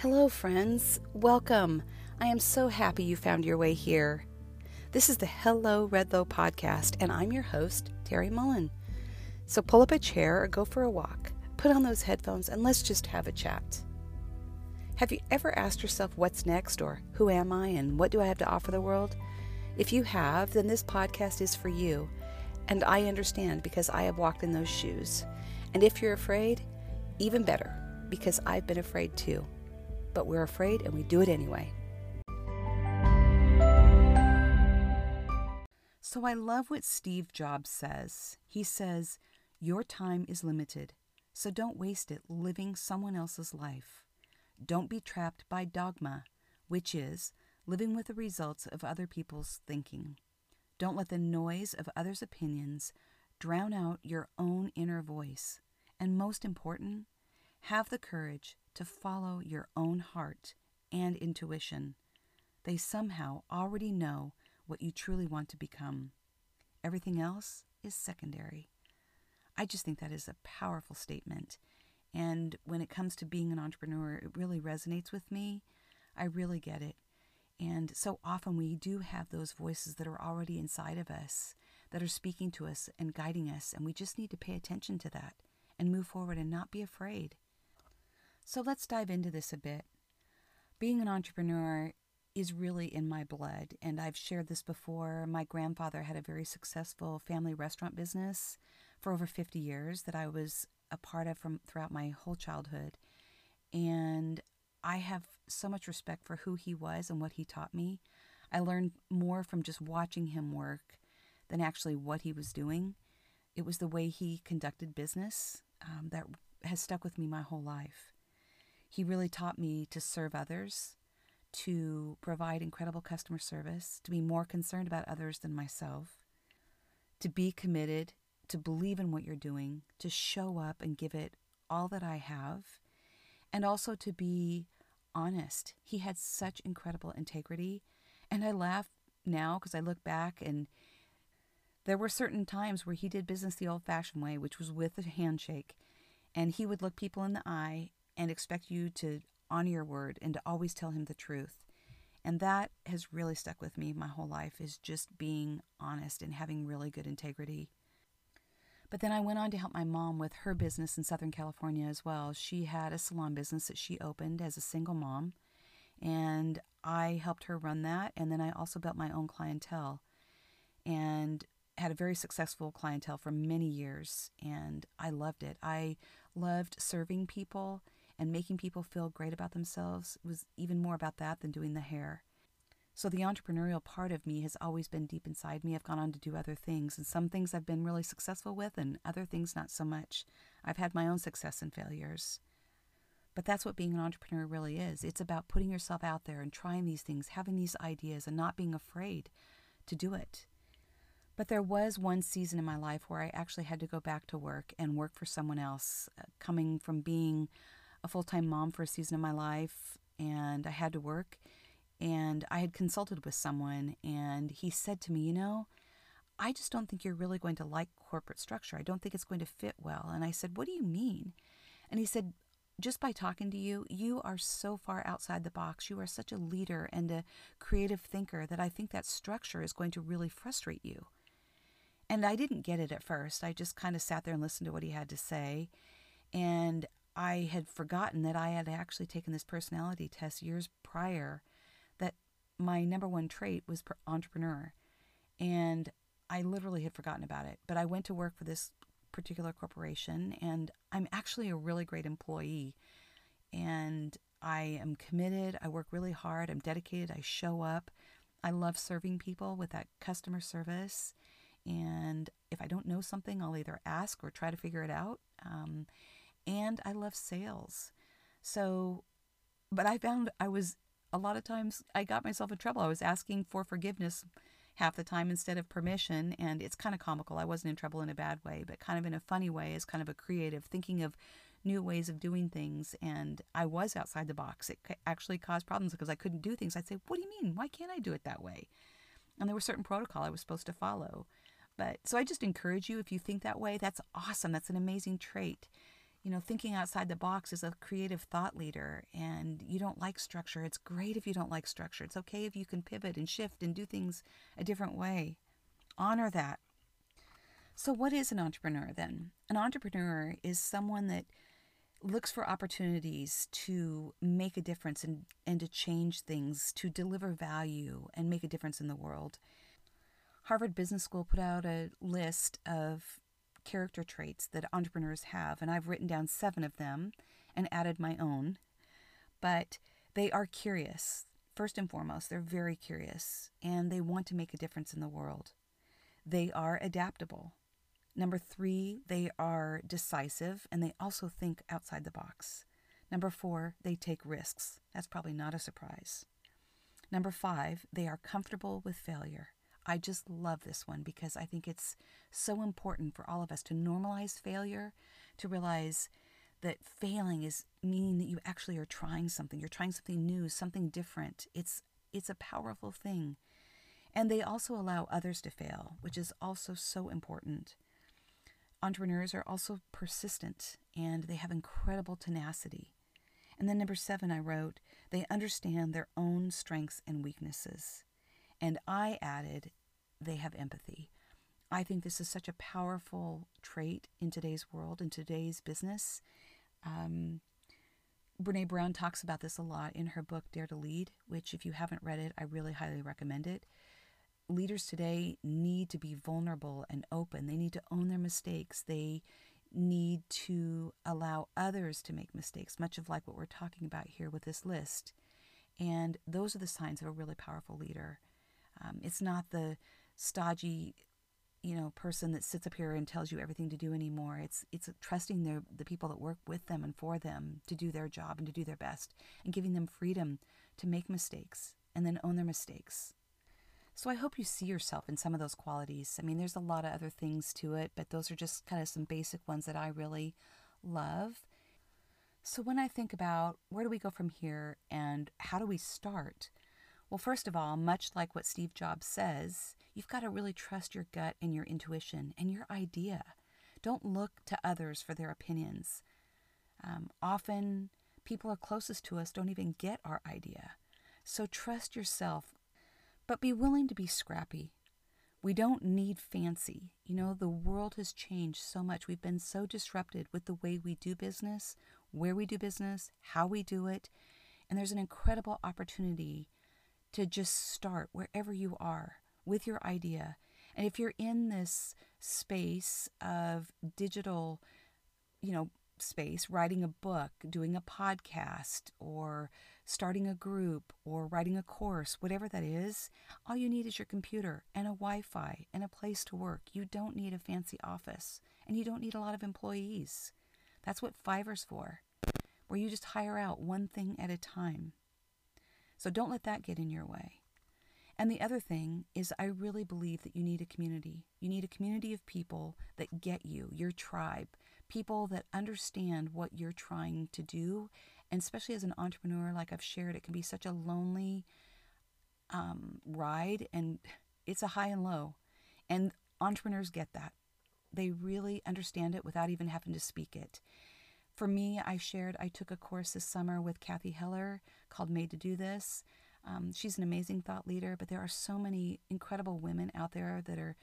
Hello, friends. Welcome. I am so happy you found your way here. This is the Hello Redlow podcast, and I'm your host, Terry Mullen. So pull up a chair or go for a walk, put on those headphones, and let's just have a chat. Have you ever asked yourself what's next, or who am I, and what do I have to offer the world? If you have, then this podcast is for you, and I understand because I have walked in those shoes. And if you're afraid, even better, because I've been afraid too but we're afraid and we do it anyway. So I love what Steve Jobs says. He says, Your time is limited, so don't waste it living someone else's life. Don't be trapped by dogma, which is living with the results of other people's thinking. Don't let the noise of others' opinions drown out your own inner voice. And most important, have the courage to follow your own heart and intuition. They somehow already know what you truly want to become. Everything else is secondary. I just think that is a powerful statement. And when it comes to being an entrepreneur, it really resonates with me. I really get it. And so often we do have those voices that are already inside of us that are speaking to us and guiding us. And we just need to pay attention to that and move forward and not be afraid. So let's dive into this a bit. Being an entrepreneur is really in my blood, and I've shared this before. My grandfather had a very successful family restaurant business for over 50 years that I was a part of from throughout my whole childhood. And I have so much respect for who he was and what he taught me. I learned more from just watching him work than actually what he was doing. It was the way he conducted business um, that has stuck with me my whole life. He really taught me to serve others, to provide incredible customer service, to be more concerned about others than myself, to be committed, to believe in what you're doing, to show up and give it all that I have, and also to be honest. He had such incredible integrity. And I laugh now because I look back and there were certain times where he did business the old fashioned way, which was with a handshake. And he would look people in the eye and expect you to honor your word and to always tell him the truth. And that has really stuck with me my whole life is just being honest and having really good integrity. But then I went on to help my mom with her business in Southern California as well. She had a salon business that she opened as a single mom, and I helped her run that. And then I also built my own clientele and had a very successful clientele for many years. And I loved it. I loved serving people and making people feel great about themselves was even more about that than doing the hair. So the entrepreneurial part of me has always been deep inside me. I've gone on to do other things, and some things I've been really successful with, and other things not so much. I've had my own success and failures. But that's what being an entrepreneur really is. It's about putting yourself out there and trying these things, having these ideas, and not being afraid to do it. But there was one season in my life where I actually had to go back to work and work for someone else, uh, coming from being a full time mom for a season of my life, and I had to work. And I had consulted with someone, and he said to me, You know, I just don't think you're really going to like corporate structure. I don't think it's going to fit well. And I said, What do you mean? And he said, Just by talking to you, you are so far outside the box. You are such a leader and a creative thinker that I think that structure is going to really frustrate you. And I didn't get it at first. I just kind of sat there and listened to what he had to say. And I had forgotten that I had actually taken this personality test years prior, that my number one trait was entrepreneur. And I literally had forgotten about it. But I went to work for this particular corporation, and I'm actually a really great employee. And I am committed. I work really hard. I'm dedicated. I show up. I love serving people with that customer service. And if I don't know something, I'll either ask or try to figure it out. Um, and I love sales. So, but I found I was a lot of times I got myself in trouble. I was asking for forgiveness half the time instead of permission, and it's kind of comical. I wasn't in trouble in a bad way, but kind of in a funny way, as kind of a creative, thinking of new ways of doing things. And I was outside the box. It actually caused problems because I couldn't do things. I'd say, What do you mean? Why can't I do it that way? And there was certain protocol I was supposed to follow. But so I just encourage you if you think that way, that's awesome. That's an amazing trait you know, thinking outside the box as a creative thought leader and you don't like structure. It's great if you don't like structure. It's okay if you can pivot and shift and do things a different way. Honor that. So, what is an entrepreneur then? An entrepreneur is someone that looks for opportunities to make a difference and, and to change things, to deliver value and make a difference in the world. Harvard Business School put out a list of character traits that entrepreneurs have, and I've written down seven of them and added my own. But they are curious. First and foremost, they're very curious and they want to make a difference in the world. They are adaptable. Number three, they are decisive and they also think outside the box. Number four, they take risks. That's probably not a surprise. Number five, they are comfortable with failure. I just love this one because I think it's so important for all of us to normalize failure, to realize that failing is meaning that you actually are trying something. You're trying something new, something different. It's it's a powerful thing. And they also allow others to fail, which is also so important. Entrepreneurs are also persistent and they have incredible tenacity. And then number 7 I wrote, they understand their own strengths and weaknesses. And I added, they have empathy. I think this is such a powerful trait in today's world, in today's business. Um, Brene Brown talks about this a lot in her book, Dare to Lead, which, if you haven't read it, I really highly recommend it. Leaders today need to be vulnerable and open. They need to own their mistakes. They need to allow others to make mistakes, much of like what we're talking about here with this list. And those are the signs of a really powerful leader. Um, it's not the stodgy, you know, person that sits up here and tells you everything to do anymore. It's it's trusting their the people that work with them and for them to do their job and to do their best, and giving them freedom to make mistakes and then own their mistakes. So I hope you see yourself in some of those qualities. I mean, there's a lot of other things to it, but those are just kind of some basic ones that I really love. So when I think about where do we go from here and how do we start? Well, first of all, much like what Steve Jobs says, you've got to really trust your gut and your intuition and your idea. Don't look to others for their opinions. Um, often, people are closest to us don't even get our idea. So trust yourself, but be willing to be scrappy. We don't need fancy. You know, the world has changed so much. We've been so disrupted with the way we do business, where we do business, how we do it. And there's an incredible opportunity to just start wherever you are with your idea. And if you're in this space of digital, you know, space, writing a book, doing a podcast, or starting a group, or writing a course, whatever that is, all you need is your computer and a Wi Fi and a place to work. You don't need a fancy office and you don't need a lot of employees. That's what Fiverr's for, where you just hire out one thing at a time. So don't let that get in your way. And the other thing is, I really believe that you need a community. You need a community of people that get you, your tribe, people that understand what you're trying to do. And especially as an entrepreneur, like I've shared, it can be such a lonely um, ride, and it's a high and low. And entrepreneurs get that. They really understand it without even having to speak it. For me, I shared, I took a course this summer with Cathy Heller called Made to Do This. Um, she's an amazing thought leader, but there are so many incredible women out there that are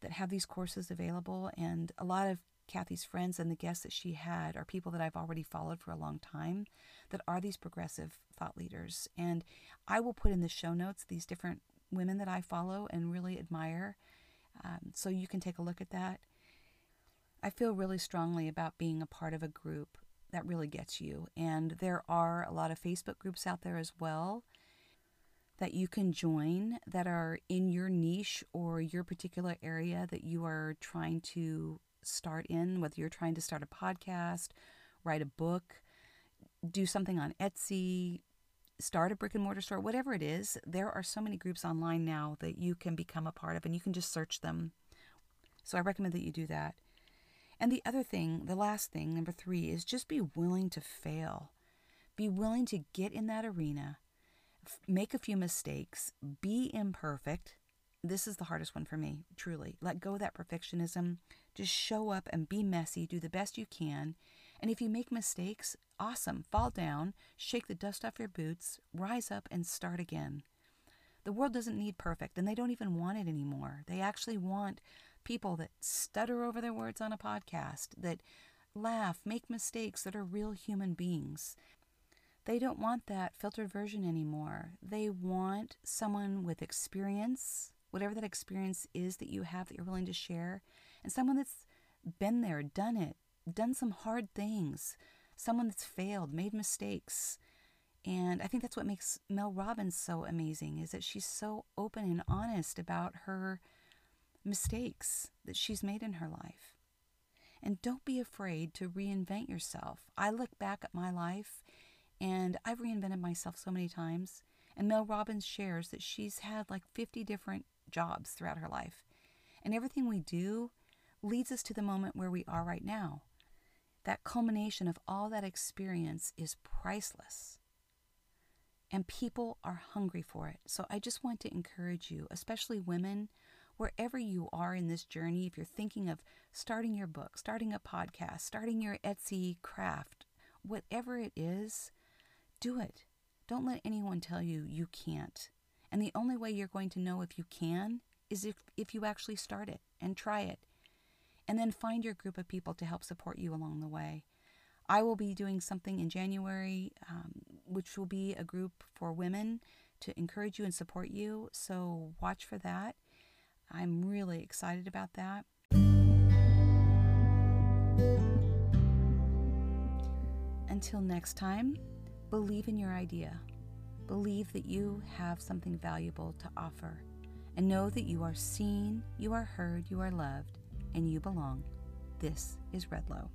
that have these courses available, and a lot of Cathy's friends and the guests that she had are people that I've already followed for a long time that are these progressive thought leaders. And I will put in the show notes these different women that I follow and really admire. Um, so you can take a look at that. I feel really strongly about being a part of a group that really gets you. And there are a lot of Facebook groups out there as well that you can join that are in your niche or your particular area that you are trying to start in, whether you're trying to start a podcast, write a book, do something on Etsy, start a brick and mortar store, whatever it is. There are so many groups online now that you can become a part of and you can just search them. So I recommend that you do that. And the other thing, the last thing, number three, is just be willing to fail. Be willing to get in that arena, f- make a few mistakes, be imperfect. This is the hardest one for me, truly. Let go of that perfectionism. Just show up and be messy, do the best you can, And if you make mistakes, awesome. Fall down, shake the dust off your boots, rise up, and start again. The world doesn't need perfect, and they don't even want it anymore. They actually want people that stutter over their words on a podcast, that laugh, make mistakes, that are real human beings. They don't want that filtered version anymore. They want someone with experience, whatever that experience is that you have that you're willing to share, and someone that's been there, done it, done some hard things, someone that's failed, made mistakes. And I think that's what makes Mel Robbins so amazing is that she's so open and honest about her mistakes that she's made in her life. And don't be afraid to reinvent yourself. I look back at my life and I've reinvented myself so many times. And Mel Robbins shares that she's had like 50 different jobs throughout her life. And everything we do leads us to the moment where we are right now. That culmination of all that experience is priceless. And people are hungry for it. So I just want to encourage you, especially women, wherever you are in this journey, if you're thinking of starting your book, starting a podcast, starting your Etsy craft, whatever it is, do it. Don't let anyone tell you you can't. And the only way you're going to know if you can is if, if you actually start it and try it and then find your group of people to help support you along the way. I will be doing something in January, um, which will be a group for women to encourage you and support you. So watch for that. I'm really excited about that. Until next time, believe in your idea. Believe that you have something valuable to offer. And know that you are seen, you are heard, you are loved, and you belong. This is Redlow.